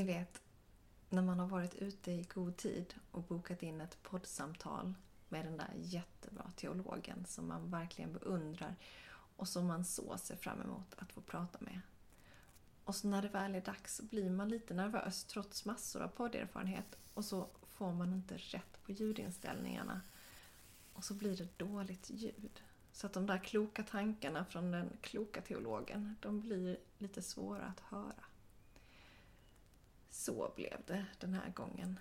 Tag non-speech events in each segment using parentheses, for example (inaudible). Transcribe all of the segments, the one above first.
Ni vet, när man har varit ute i god tid och bokat in ett poddsamtal med den där jättebra teologen som man verkligen beundrar och som man så ser fram emot att få prata med. Och så när det väl är dags så blir man lite nervös trots massor av podderfarenhet och så får man inte rätt på ljudinställningarna. Och så blir det dåligt ljud. Så att de där kloka tankarna från den kloka teologen, de blir lite svåra att höra. Så blev det den här gången.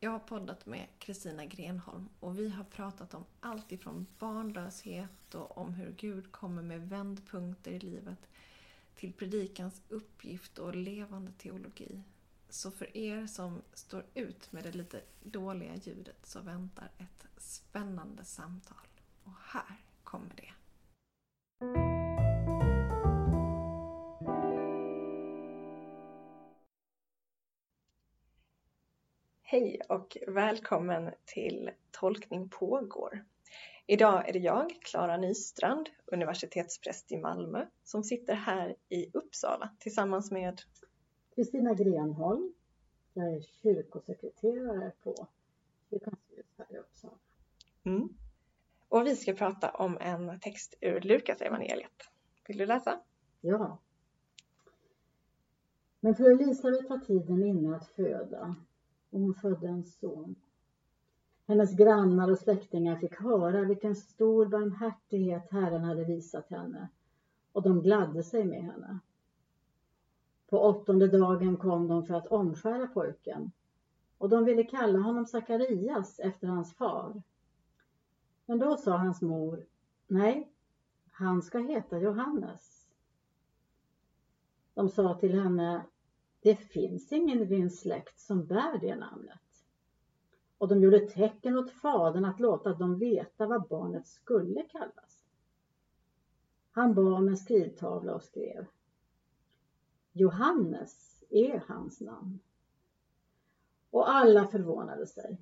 Jag har poddat med Kristina Grenholm och vi har pratat om allt ifrån barnlöshet och om hur Gud kommer med vändpunkter i livet till predikans uppgift och levande teologi. Så för er som står ut med det lite dåliga ljudet så väntar ett spännande samtal. Och här kommer det. Hej och välkommen till Tolkning pågår. Idag är det jag, Klara Nystrand, universitetspräst i Malmö, som sitter här i Uppsala tillsammans med Kristina Grenholm. Jag är kyrkosekreterare på Kyrkans hus här i Uppsala. Mm. Och vi ska prata om en text ur Lukas evangeliet. Vill du läsa? Ja. Men för Elisabet var tiden inne att föda och hon födde en son. Hennes grannar och släktingar fick höra vilken stor barmhärtighet Herren hade visat henne och de gladde sig med henne. På åttonde dagen kom de för att omskära pojken och de ville kalla honom Sakarias efter hans far. Men då sa hans mor, nej, han ska heta Johannes. De sa till henne, det finns ingen i din släkt som bär det namnet. Och de gjorde tecken åt fadern att låta dem veta vad barnet skulle kallas. Han bad om en skrivtavla och skrev Johannes är hans namn. Och alla förvånade sig.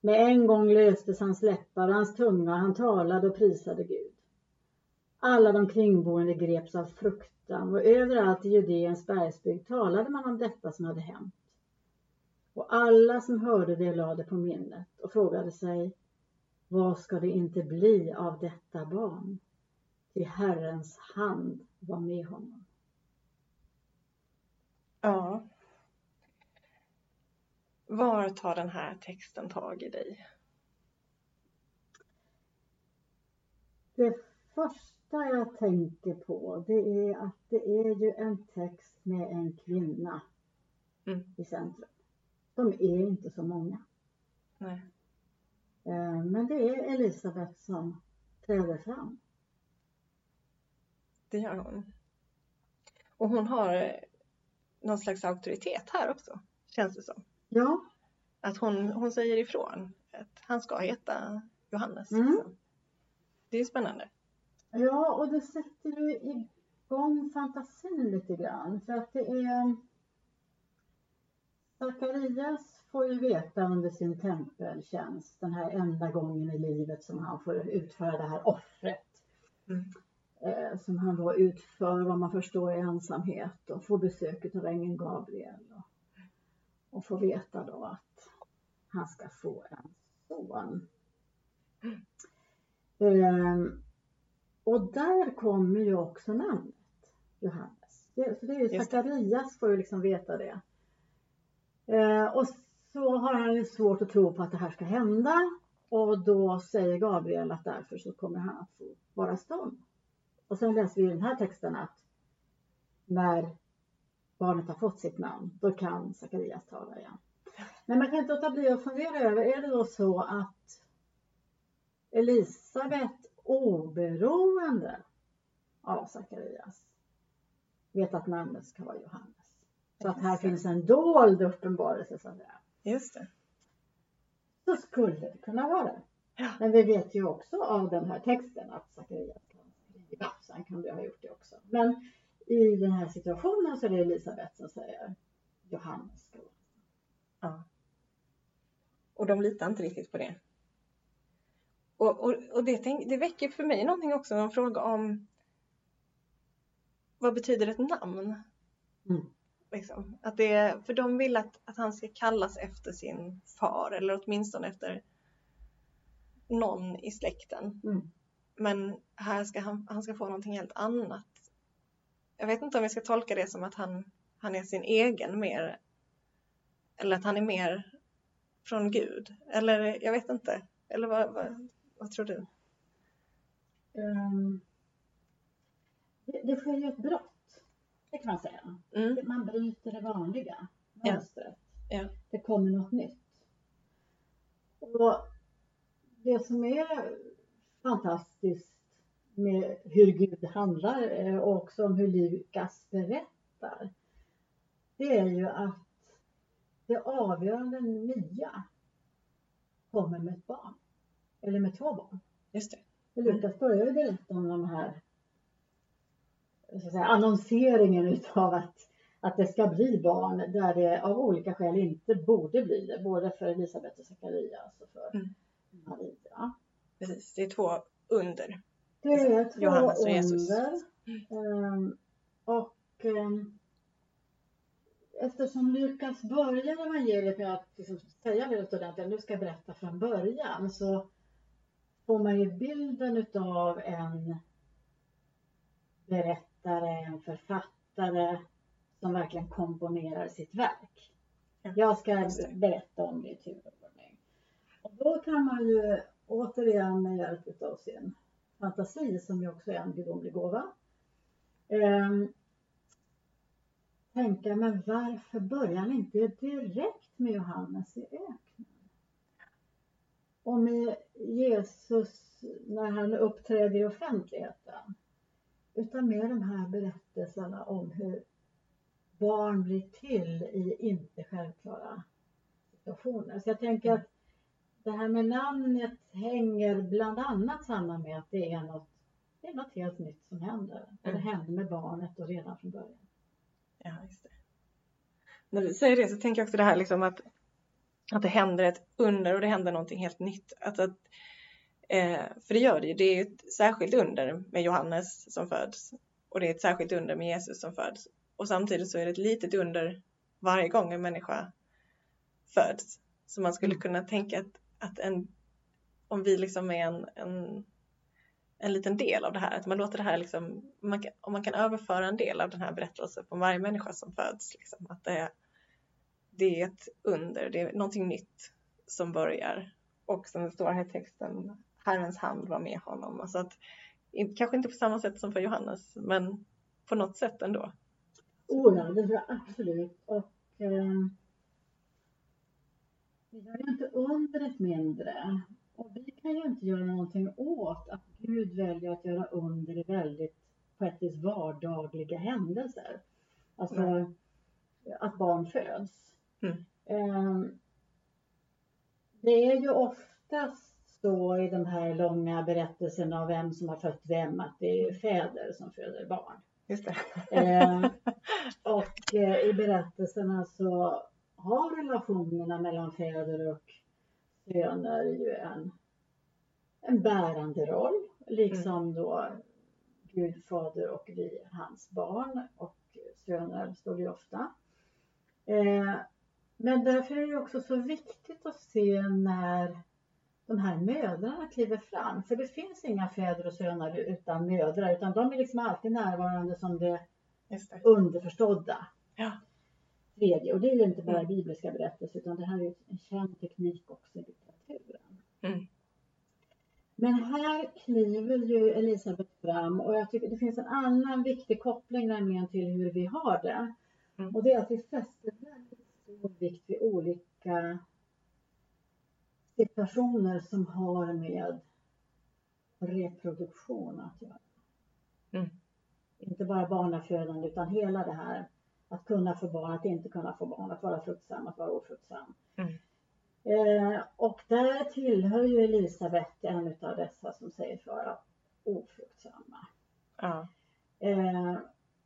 Med en gång löstes hans läppar och hans tunga, han talade och prisade Gud. Alla de kringboende greps av fruktan och överallt i Judeens bergsbygd talade man om detta som hade hänt. Och alla som hörde det lade på minnet och frågade sig, vad ska det inte bli av detta barn? Till Herrens hand var med honom. Ja. Var tar den här texten tag i dig? Det första jag tänker på det är att det är ju en text med en kvinna Mm. i centrum. De är inte så många. Nej. Eh, Men det är Elisabet som träder fram. Det gör hon. Och hon har eh, någon slags auktoritet här också, känns det som. Ja, Att hon, hon säger ifrån att han ska heta Johannes. Mm. liksom. Det är spännande. Ja och det sätter ju igång fantasin lite grann. För att det är Sakarias får ju veta under sin tempeltjänst, den här enda gången i livet som han får utföra det här offret. Mm. Eh, som han då utför, vad man förstår, i ensamhet och får besök av ängeln Gabriel. Och, och får veta då att han ska få en son. Eh, och där kommer ju också namnet Johannes. Det, så det är ju. Sakarias får ju liksom veta det. Eh, och så har han ju svårt att tro på att det här ska hända. Och då säger Gabriel att därför så kommer han att få vara stånd. Och sen läser vi i den här texten att när barnet har fått sitt namn, då kan Sakarias tala igen. Men man kan inte låta bli att fundera över, är det då så att Elisabet oberoende av Sakarias vet att namnet ska vara Johannes? Så att här finns en dold uppenbarelse så att säga. Just det. Så skulle det kunna vara. Ja. Men vi vet ju också av den här texten att Sakarias kan skriva. Sen kan det ha gjort det också. Men i den här situationen så är det Elisabet som säger Johannes. Ja. Och de litar inte riktigt på det. Och, och, och det, det väcker för mig någonting också, en fråga om vad betyder ett namn? Mm. Liksom. Att det, för de vill att, att han ska kallas efter sin far eller åtminstone efter någon i släkten. Mm. Men här ska han, han ska få någonting helt annat. Jag vet inte om vi ska tolka det som att han, han är sin egen mer. Eller att han är mer från Gud. Eller jag vet inte. Eller vad, vad, vad tror du? Um, det, det sker ju ett brott, det kan man säga. Mm. Man bryter det vanliga Ja. mönstret. Ja. Det kommer något nytt. Och det som är fantastiskt med hur Gud handlar eh, och också om hur Lukas berättar, det är ju att det avgörande nya kommer med ett barn. Eller med två barn. Just det. För Lukas börjar ju berätta om de här så att säga, annonseringen utav att, att det ska bli barn där det av olika skäl inte borde bli det. Både för Elisabet och Zacharias och för Mm. Maria. Precis. Det är två under. Det är två Johannes och Jesus. under. Ehm, och ehm, eftersom Lukas börjar evangeliet med att liksom säga väldigt ordentligt, nu ska jag berätta från början, så får man ju bilden utav en berättare, en författare som verkligen komponerar sitt verk. Ja, Jag ska berätta om det i turordning. Och då kan man ju återigen med hjälp av sin fantasi, som ju också är en gudomlig gåva, ehm, tänka, men varför börjar han inte direkt med Johannes i öknen? Och med Jesus när han uppträder i offentligheten. Utan med de här berättelserna om hur barn blir till i inte självklara situationer. Så jag tänker att det här med namnet hänger bland annat samman med att det är något, det är något helt nytt som händer. Och det Mm. händer med barnet och redan från början. Ja, just det. När du säger det så tänker jag också det här liksom att, att det händer ett under och det händer någonting helt nytt. Att, att, eh, för det gör det ju. Det är ett särskilt under med Johannes som föds och det är ett särskilt under med Jesus som föds. Och samtidigt så är det ett litet under varje gång en människa föds. Så man skulle Mm. kunna tänka att, att en, om vi liksom är en, en, en liten del av det här, att man låter det här liksom, man kan, om man kan överföra en del av den här berättelsen på varje människa som föds, liksom, att det, är- det är ett under, det är någonting nytt som börjar. Och som det står här i texten, Herrens hand var med honom. Alltså att, kanske inte på samma sätt som för Johannes, men på något sätt ändå. Oh ja, det tror jag absolut. Och eh, vi gör ju inte undret mindre. Och vi kan ju inte göra någonting åt att Gud väljer att göra under i väldigt, vis vardagliga händelser. Alltså Nej. att barn föds. Mm. Eh, det är ju oftast så i de här långa berättelserna av vem som har fött vem, att det är fäder som föder barn. Just det. Eh, (laughs) och eh, i berättelserna så har relationerna mellan fäder och söner ju en, en bärande roll. Liksom då Gud fader och vi hans barn och söner står det ofta. Eh, men därför är det också så viktigt att se när de här mödrarna kliver fram. För det finns inga fäder och söner utan mödrar utan de är liksom alltid närvarande som det det. underförstådda Ja. tredje. Och det är ju inte bara Mm. bibliska berättelser utan det här är en känd teknik också i litteraturen. Mm. Men här kliver ju Elisabet fram och jag tycker det finns en annan viktig koppling nämligen till hur vi har det. Mm. Och det är att vi fäster vikt vid olika situationer som har med reproduktion att göra. Mm. Inte bara barnafödande utan hela det här att kunna få barn, att inte kunna få barn, att vara fruktsam, att vara ofruktsam. Mm. Eh, och där tillhör ju Elisabet en utav dessa som sägs vara ofruktsamma. Ja. Eh,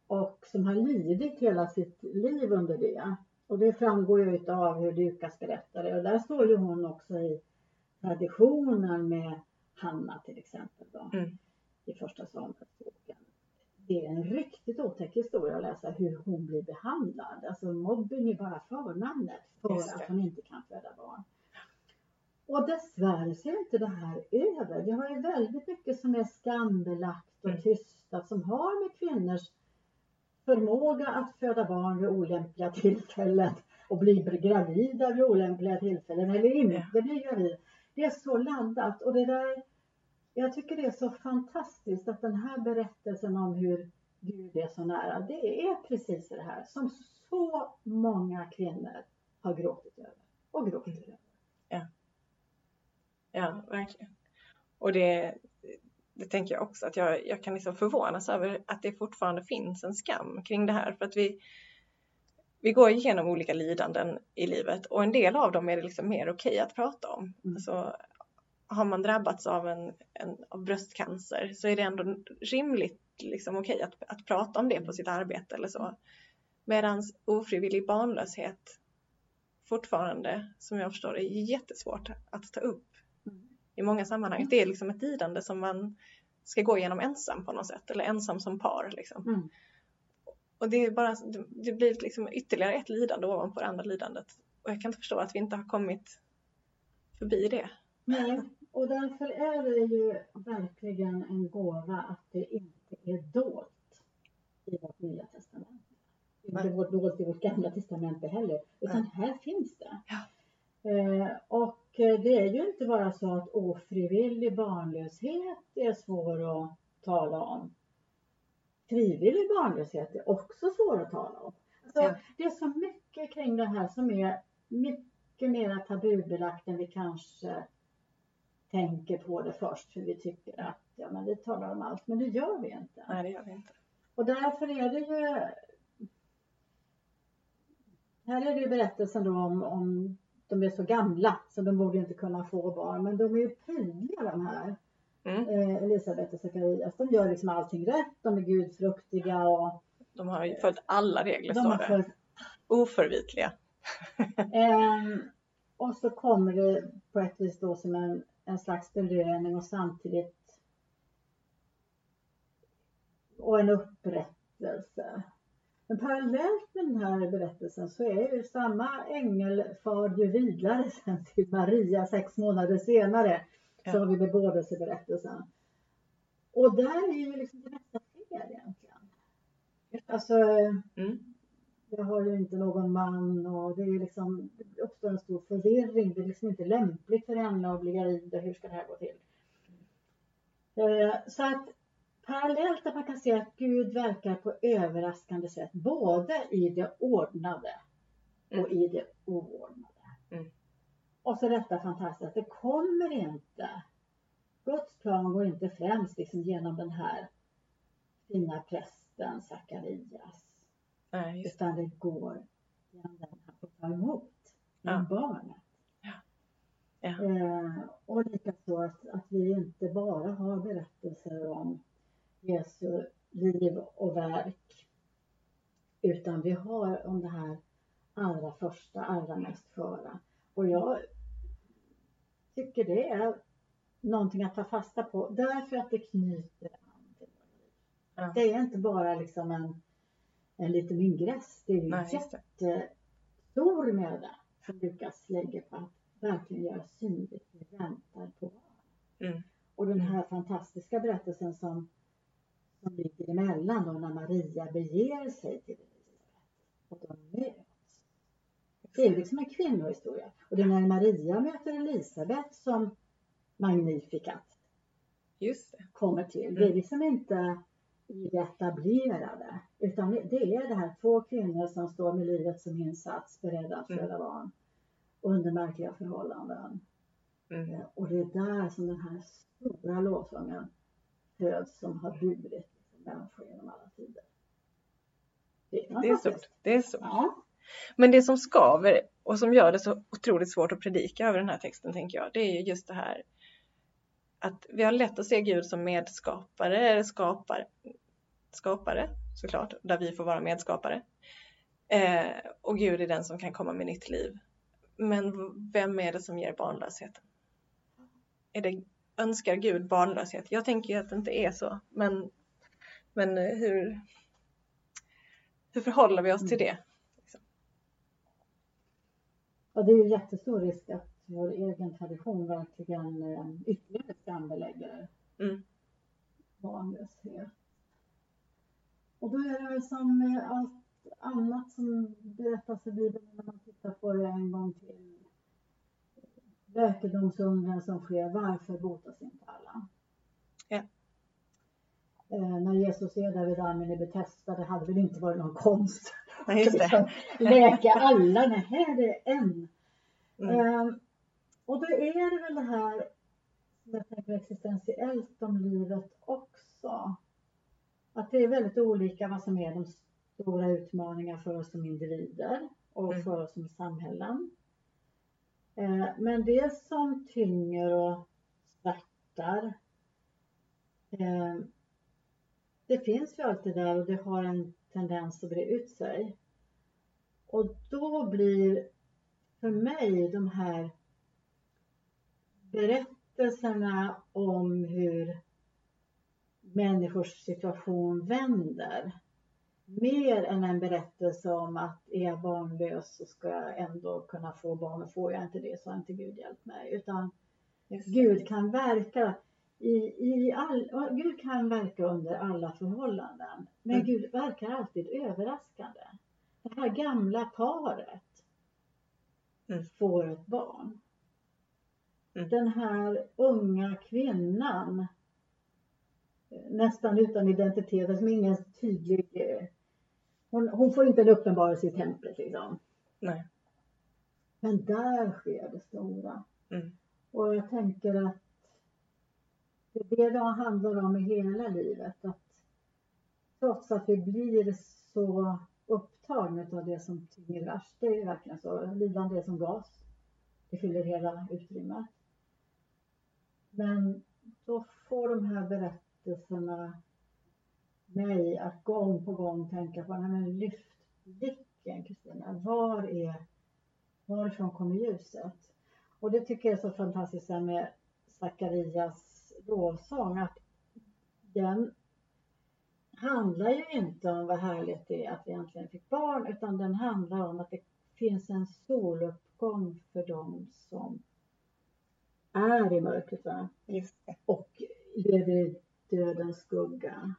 och som har lidit hela sitt liv under det. Och det framgår ju utav hur Lukas berättar det. Och där står ju hon också i traditionen med Hanna till exempel då, Mm. i första Samuelsboken. det är en riktigt otäck historia att läsa hur hon blir behandlad. Alltså mobbing är bara förnamnet för att hon inte kan föda barn. Och dessvärre så är inte det här över. Vi har ju väldigt mycket som är skambelagt och Mm. tystat som har med kvinnors förmåga att föda barn vid olämpliga tillfällen och bli gravida vid olämpliga tillfällen eller inte bli gravid. Det är så laddat och det där, jag tycker det är så fantastiskt att den här berättelsen om hur Gud är så nära, det är precis det här som så många kvinnor har gråtit över och gråtit över. Ja, verkligen. Och det, det tänker jag också att jag, jag kan liksom förvånas över att det fortfarande finns en skam kring det här. För att vi, vi går igenom olika lidanden i livet och en del av dem är det liksom mer okej att prata om. Mm. Alltså, har man drabbats av, en, en, av bröstcancer så är det ändå rimligt liksom okej att, att prata om det på sitt arbete eller så. Medan ofrivillig barnlöshet fortfarande, som jag förstår det, är jättesvårt att ta upp. I många sammanhang. Det är liksom ett lidande som man ska gå igenom ensam på något sätt eller ensam som par. Liksom. Mm. Och det, är bara, det- blir liksom ytterligare ett lidande ovanpå det andra lidandet. Och jag kan inte förstå att vi inte har kommit förbi det. Nej, och därför är det ju verkligen en gåva att det inte är dolt i vårt nya testamente. Inte Nej. vårt dolt i vårt gamla testamente heller, utan här finns det. Ja. Eh, och eh, det är ju inte bara så att ofrivillig barnlöshet är svår att tala om. Frivillig barnlöshet är också svår att tala om. Alltså, Ja. Det är så mycket kring det här som är mycket mer tabubelagt än vi kanske tänker på det först för vi tycker att ja, men vi talar om allt, men det gör vi inte. Nej, det gör vi inte. Och därför är det ju här är det ju berättelsen då om, om de är så gamla så de borde inte kunna få barn, men de är ju prydliga de här. Mm. Eh, Elisabet och Zacharias, de gör liksom allting rätt, de är gudfruktiga och De har ju följt alla regler, de står har det. följt Oförvitliga. (laughs) Ehm, och så kommer det på ett vis då som en, en slags belöning och samtidigt och en upprättelse. Men parallellt med den här berättelsen så är ju samma ängel far ju vidare (laughs) sen till Maria sex månader senare. Så Ja. har vi bebådelseberättelsen. Och där är ju liksom det nästa sker egentligen. Alltså Mm. jag har ju inte någon man och det är liksom, det uppstår en stor förvirring. Det är liksom inte lämpligt för henne att bli gravid. och Hur ska det här gå till? Eh, Så att parallellt att man kan se att Gud verkar på överraskande sätt både i det ordnade och i det oordnade. Mm. Och så detta fantastiska att det kommer inte, Guds plan går inte främst liksom genom den här fina prästen Sakarias. Utan det går genom den han får ta emot, Ja. genom barnet. Ja. Ja. Eh, och likaså att, att vi inte bara har berättelser om Jesu liv och verk. Utan vi har om det här allra första, allra mest sköra. Och jag tycker det är någonting att ta fasta på därför att det knyter an till våra liv. Det är inte bara liksom en, en liten ingress. Det är ju Nej, jättestor möda som Lukas lägger på att verkligen göra synligt. Vi väntar på. Mm. Och den här fantastiska berättelsen som, som ligger emellan då när Maria beger sig till Elisabet och de möts. Det är liksom en kvinnohistoria. Och det är när Maria möter Elisabet som Magnificat Just det. kommer till. Det är liksom inte i det etablerade. Utan det är det här två kvinnor som står med livet som insats beredda att Mm. föda barn under märkliga förhållanden. Mm. Eh, Och det är där som den här stora lovsången föds som har burit människor genom alla tider. Det är Det är stort. Det är stort. Ja. Men det som skaver och som gör det så otroligt svårt att predika över den här texten tänker jag, det är ju just det här att vi har lätt att se Gud som medskapare, eller skapare, skapare såklart, där vi får vara medskapare. Eh, och Gud är den som kan komma med nytt liv. Men vem är det som ger barnlösheten? Är det, önskar Gud barnlöshet? Jag tänker ju att det inte är så, men, Men eh, hur, hur förhåller vi oss till det? Ja, det är ju jättestor risk att vår egen tradition verkligen eh, ytterligare skambelägger Mm. barnlöshet. Och då är det som med allt annat som berättas i Bibeln när man tittar på det en gång till. Läkedomsundren som sker, varför botas inte alla? Ja. Eh, när Jesus är där vid dammen i Betesda, det hade väl inte varit någon konst Nej, just det. liksom läka alla. Nej, här är det en. Mm. Ehm, och då är det väl det här som jag tänker existentiellt om livet också. Att det är väldigt olika vad som är de stora utmaningarna för oss som individer och Mm. för oss som samhällen. Eh, men det som tynger och smärtar eh, det finns ju alltid där och det har en tendens att bre ut sig. Och då blir för mig de här berättelserna om hur människors situation vänder mer än en berättelse om att är jag barnlös så ska jag ändå kunna få barn och får jag inte det så har inte Gud hjälpt mig. Utan det. Gud kan verka i, i all, Gud kan verka under alla förhållanden. Men Mm. Gud verkar alltid överraskande. Det här gamla paret Mm. får ett barn. Mm. Den här unga kvinnan eh, nästan utan identitet, som ingen tydlig... Hon, hon får inte en uppenbarelse i templet liksom. Nej. Men där sker det stora. Mm. Och jag tänker att det är det det handlar om i hela livet. Att trots att vi blir så upptagna av det som tynger värst, det är verkligen så. Lidande är som gas. Det fyller hela utrymmet. Men då får de här berättelserna mig att gång på gång tänka på, nej men lyft blicken Kristina. Var är, varifrån kommer ljuset? Och det tycker jag är så fantastiskt med Sakarias lovsång att den handlar ju inte om vad härligt det är att vi äntligen fick barn utan den handlar om att det finns en soluppgång för dem som är i mörkret va? Just det. och lever i dödens skugga.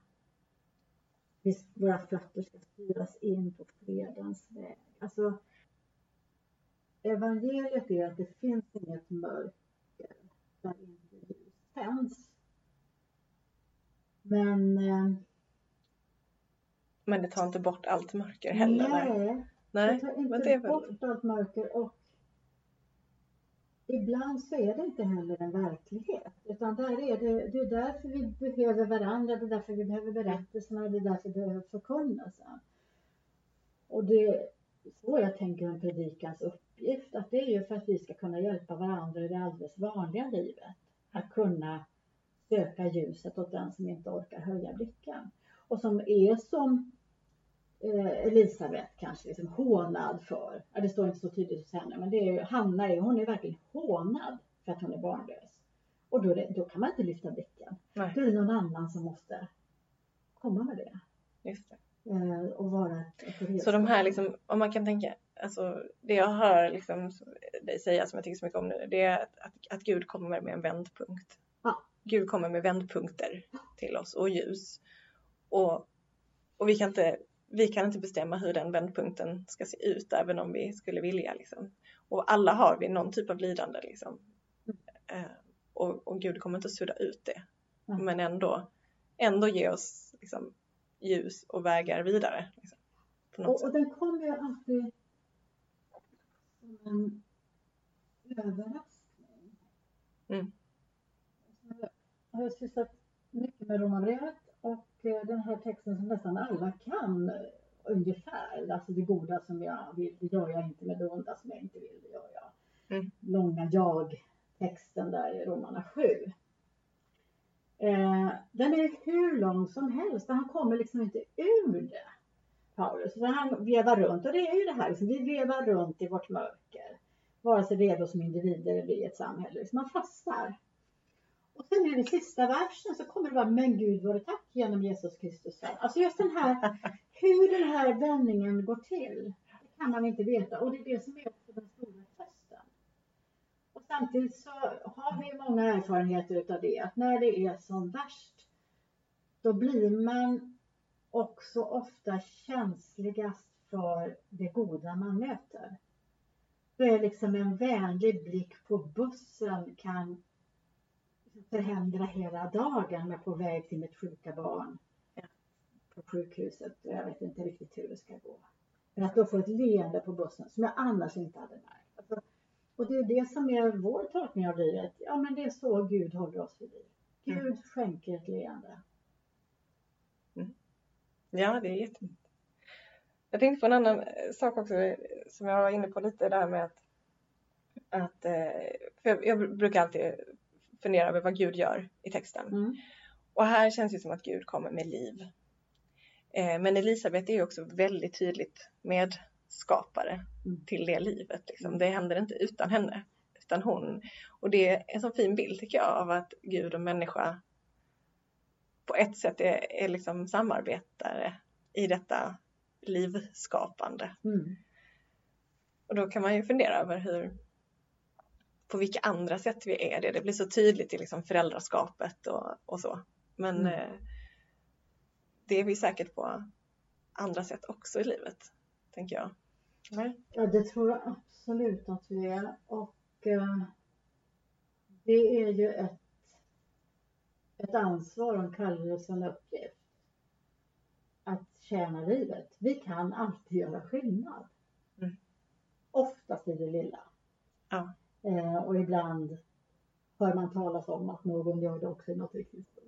Vi- Våra fötter ska styras in på fredens väg. Alltså, evangeliet är att det finns inget mörker där inte ljus tänds. Men eh, Men det tar inte bort allt mörker heller. Nej. nej, det tar inte det väl... bort allt mörker och ibland så är det inte heller en verklighet. Utan där är det, det är därför vi behöver varandra, det är därför vi behöver berättelserna, det är därför vi behöver förkunnelsen. Och det är så jag tänker om predikans uppgift, att det är ju för att vi ska kunna hjälpa varandra i det alldeles vanliga livet. Att kunna söka ljuset åt den som inte orkar höja blicken. Och som är som eh, Elisabet kanske liksom hånad för, ja, det står inte så tydligt hos henne, men det är ju, Hanna är, hon är verkligen hånad för att hon är barnlös. Och då, det, då kan man inte lyfta blicken. Nej. Då är det någon annan som måste komma med det. Just det. Eh, och vara ett. Så de här liksom, om man kan tänka, alltså det jag hör liksom dig säga som jag tycker så mycket om nu, det är att, att, att Gud kommer med en vändpunkt. Ja. Gud kommer med vändpunkter till oss och ljus. Och, och vi, kan inte, vi kan inte bestämma hur den vändpunkten ska se ut, även om vi skulle vilja. Liksom. Och alla har vi någon typ av lidande. Liksom. Eh, och, och Gud kommer inte att sudda ut det, Ja. men ändå, ändå ge oss liksom, ljus och vägar vidare. Liksom, Och, och den kommer ju alltid som en överraskning. Mm. Jag har sysslat mycket med Romarbrevet och eh, den här texten som nästan alla kan eh, ungefär. Alltså det goda som jag vill, det gör jag inte, men det onda som jag inte vill, det gör jag. Mm. Långa jag-texten där i Romarna 7. Eh, den är hur lång som helst han kommer liksom inte ur det. Paulus. Utan han vevar runt och det är ju det här, liksom, vi vevar runt i vårt mörker. Vare sig det är då som individer eller i ett samhälle. Liksom man fastnar. Och sen i den sista versen så kommer det vara Men Gud vare tack genom Jesus Kristus. Alltså just den här, hur den här vändningen går till, det kan man inte veta. Och det är det som är också den stora trösten. Och samtidigt så har vi många erfarenheter utav det, att när det är som värst, då blir man också ofta känsligast för det goda man möter. Det är liksom en vänlig blick på bussen kan förändra hela dagen med på väg till mitt sjuka barn på sjukhuset. Jag vet inte riktigt hur det ska gå. Men att då få ett leende på bussen som jag annars inte hade märkt. Alltså, och det är det som är vår tolkning av livet. Ja, men det är så Gud håller oss vid liv. Gud mm. skänker ett leende. Mm. Ja, det är jättefint. Jag tänkte på en annan eh, sak också eh, som jag var inne på lite där med att, att eh, för jag brukar alltid fundera över vad Gud gör i texten. Mm. Och här känns det som att Gud kommer med liv. Men Elisabet är också väldigt tydligt medskapare mm. till det livet. Liksom. Det händer inte utan henne, utan hon. Och det är en så fin bild tycker jag av att Gud och människa på ett sätt är, är liksom samarbetare i detta livskapande. Mm. Och då kan man ju fundera över hur, på vilka andra sätt vi är det. Det blir så tydligt i liksom föräldraskapet och, och så. Men mm. eh, det är vi säkert på andra sätt också i livet, tänker jag. Nej? Ja, det tror jag absolut att vi är. Och eh, det är ju ett, ett ansvar och en kallelse och en uppgift att tjäna livet. Vi kan alltid göra skillnad. Mm. Oftast i det lilla. Ja. Eh, och ibland hör man talas om att någon gör det också i något riktigt stort.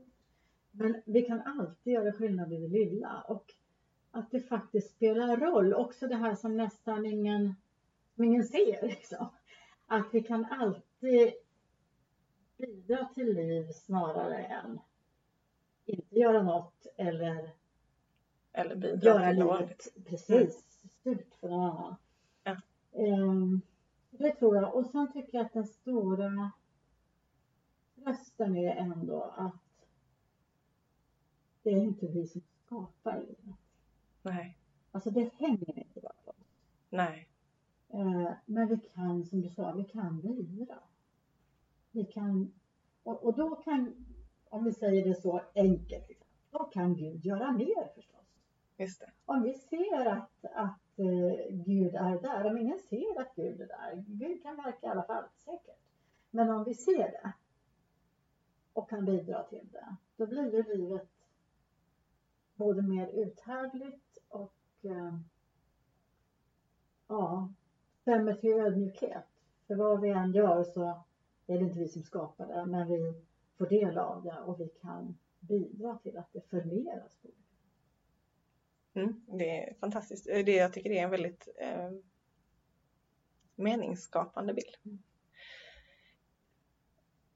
Men vi kan alltid göra skillnad i det lilla och att det faktiskt spelar roll. Också det här som nästan ingen, som ingen ser. (laughs) Liksom. Att vi kan alltid bidra till liv snarare än inte göra något eller eller bidra göra till livet precis surt för någon annan. Ja. Um, det tror jag. Och sen tycker jag att den stora trösten är ändå att det är inte vi som skapar livet. Nej. Alltså det hänger inte bara på oss. Nej. Uh, men vi kan, som du sa, vi kan bidra. Vi kan, och, och då kan, om vi säger det så enkelt, då kan Gud göra mer förstås. Just det. Om vi ser att, att eh, Gud är där, om ingen ser att Gud är där, Gud kan verka i alla fall säkert. Men om vi ser det och kan bidra till det, då blir ju livet både mer uthärdligt och eh, ja, stämmer till ödmjukhet. För vad vi än gör så är det inte vi som skapar det, men vi får del av det och vi kan bidra till att det förmeras på Mm, det är fantastiskt. Det, jag tycker det är en väldigt eh, meningsskapande bild. Mm.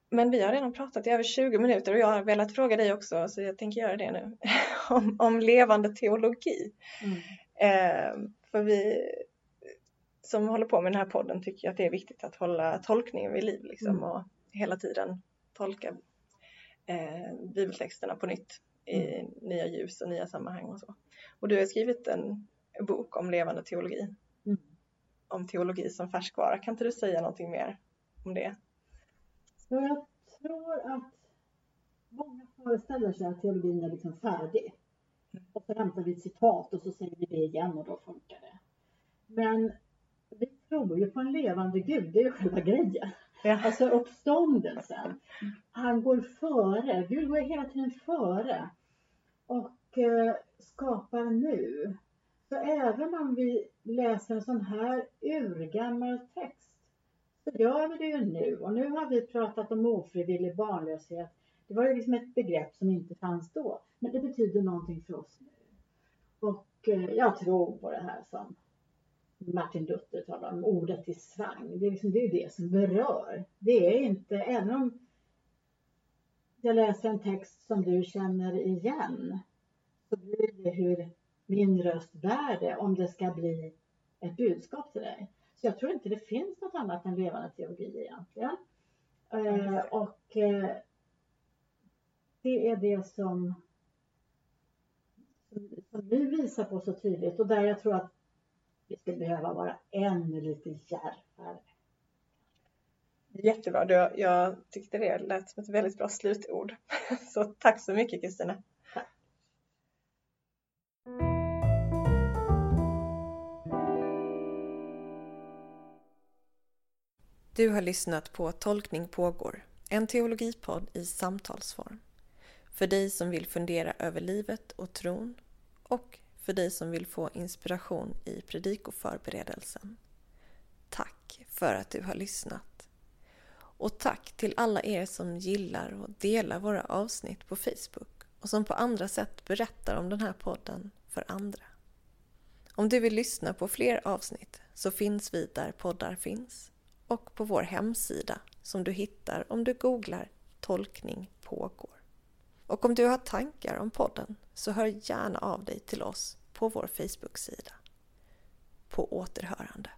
Men vi har redan pratat i över 20 minuter och jag har velat fråga dig också, så jag tänker göra det nu, (laughs) om, om levande teologi. Mm. Eh, för vi som håller på med den här podden tycker att det är viktigt att hålla tolkningen vid liv liksom, mm. och hela tiden tolka eh, bibeltexterna på nytt i mm. nya ljus och nya sammanhang och så. Och du har skrivit en bok om levande teologi. Mm. Om teologi som färskvara. Kan inte du säga någonting mer om det? Så jag tror att många föreställer sig att teologin är liksom färdig. Och så hämtar vi ett citat och så säger vi det igen och då funkar det. Men vi tror ju på en levande Gud, det är ju själva grejen. Ja. Alltså uppståndelsen. Han går före, Gud går hela tiden före. Och eh, skapar nu. Så även om vi läser en sån här urgammal text så gör vi det ju nu. Och nu har vi pratat om ofrivillig barnlöshet. Det var ju liksom ett begrepp som inte fanns då. Men det betyder någonting för oss nu. Och eh, jag tror på det här som Martin Luther talar om, ordet i svang. Det är, liksom, det är det som berör. Det är inte, även om jag läser en text som du känner igen, så blir det hur min röst bär det om det ska bli ett budskap till dig. Så jag tror inte det finns något annat än levande teologi egentligen. Eh, och eh, det är det som, som du visar på så tydligt och där jag tror att vi skulle behöva vara ännu lite djärvare. Jättebra. Du, jag tyckte det lät som ett väldigt bra slutord. (laughs) Så tack så mycket Kristina. Du har lyssnat på Tolkning pågår, en teologipodd i samtalsform. För dig som vill fundera över livet och tron och för dig som vill få inspiration i predikoförberedelsen. Tack för att du har lyssnat. Och tack till alla er som gillar och delar våra avsnitt på Facebook och som på andra sätt berättar om den här podden för andra. Om du vill lyssna på fler avsnitt så finns vi där poddar finns och på vår hemsida som du hittar om du googlar Tolkning pågår. Och om du har tankar om podden så hör gärna av dig till oss på vår Facebook-sida. På återhörande.